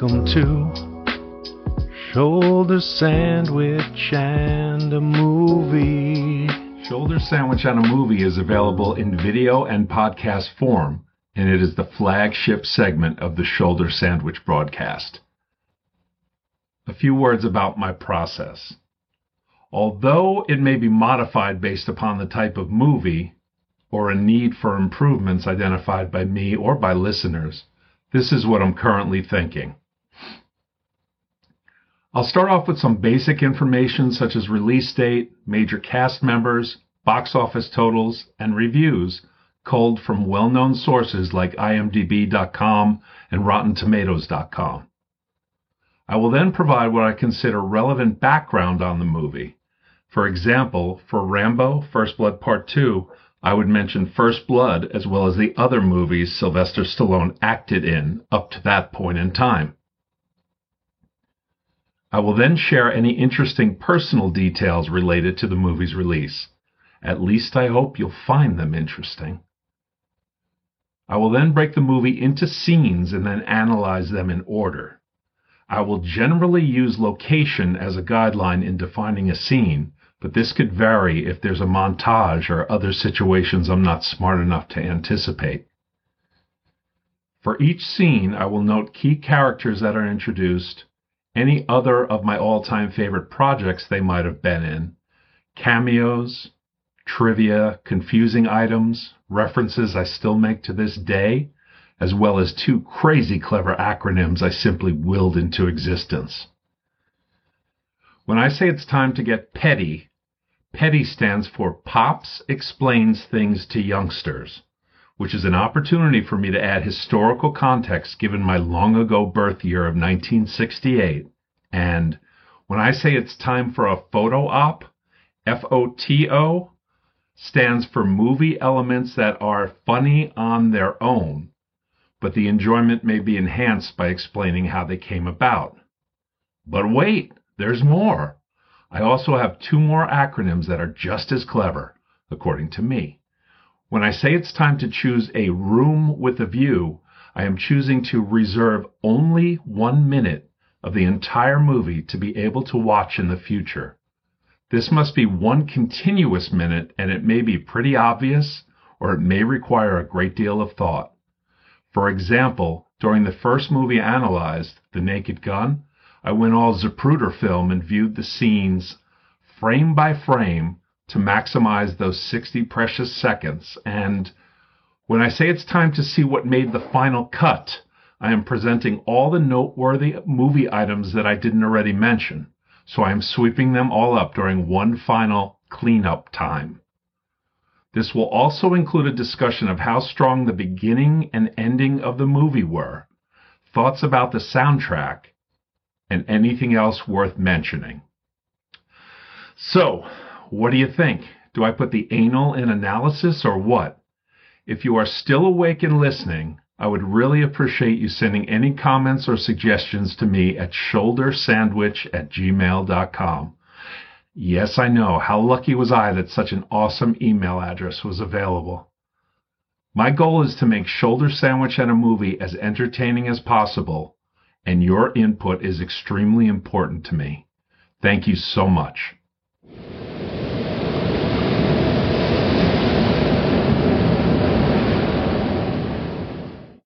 Welcome to Shoulder Sandwich and a Movie. Shoulder Sandwich and a Movie is available in video and podcast form, and it is the flagship segment of the Shoulder Sandwich broadcast. A few words about my process. Although it may be modified based upon the type of movie or a need for improvements identified by me or by listeners, this is what I'm currently thinking. I'll start off with some basic information such as release date, major cast members, box office totals, and reviews culled from well-known sources like imdb.com and rottentomatoes.com. I will then provide what I consider relevant background on the movie. For example, for Rambo First Blood Part 2, I would mention First Blood as well as the other movies Sylvester Stallone acted in up to that point in time. I will then share any interesting personal details related to the movie's release. At least I hope you'll find them interesting. I will then break the movie into scenes and then analyze them in order. I will generally use location as a guideline in defining a scene, but this could vary if there's a montage or other situations I'm not smart enough to anticipate. For each scene, I will note key characters that are introduced, any other of my all time favorite projects they might have been in, cameos, trivia, confusing items, references I still make to this day, as well as two crazy clever acronyms I simply willed into existence. When I say it's time to get petty, Petty stands for Pops Explains Things to Youngsters, which is an opportunity for me to add historical context given my long ago birth year of 1968. And when I say it's time for a photo op, F O T O stands for movie elements that are funny on their own, but the enjoyment may be enhanced by explaining how they came about. But wait, there's more. I also have two more acronyms that are just as clever, according to me. When I say it's time to choose a room with a view, I am choosing to reserve only one minute of the entire movie to be able to watch in the future. This must be one continuous minute, and it may be pretty obvious, or it may require a great deal of thought. For example, during the first movie analyzed, The Naked Gun, I went all Zapruder film and viewed the scenes frame by frame to maximize those 60 precious seconds. And when I say it's time to see what made the final cut, I am presenting all the noteworthy movie items that I didn't already mention. So I am sweeping them all up during one final cleanup time. This will also include a discussion of how strong the beginning and ending of the movie were, thoughts about the soundtrack, and anything else worth mentioning. So, what do you think? Do I put the anal in analysis or what? If you are still awake and listening, I would really appreciate you sending any comments or suggestions to me at shouldersandwich at gmail.com. Yes, I know. How lucky was I that such an awesome email address was available? My goal is to make Shoulder Sandwich and a movie as entertaining as possible and your input is extremely important to me. Thank you so much.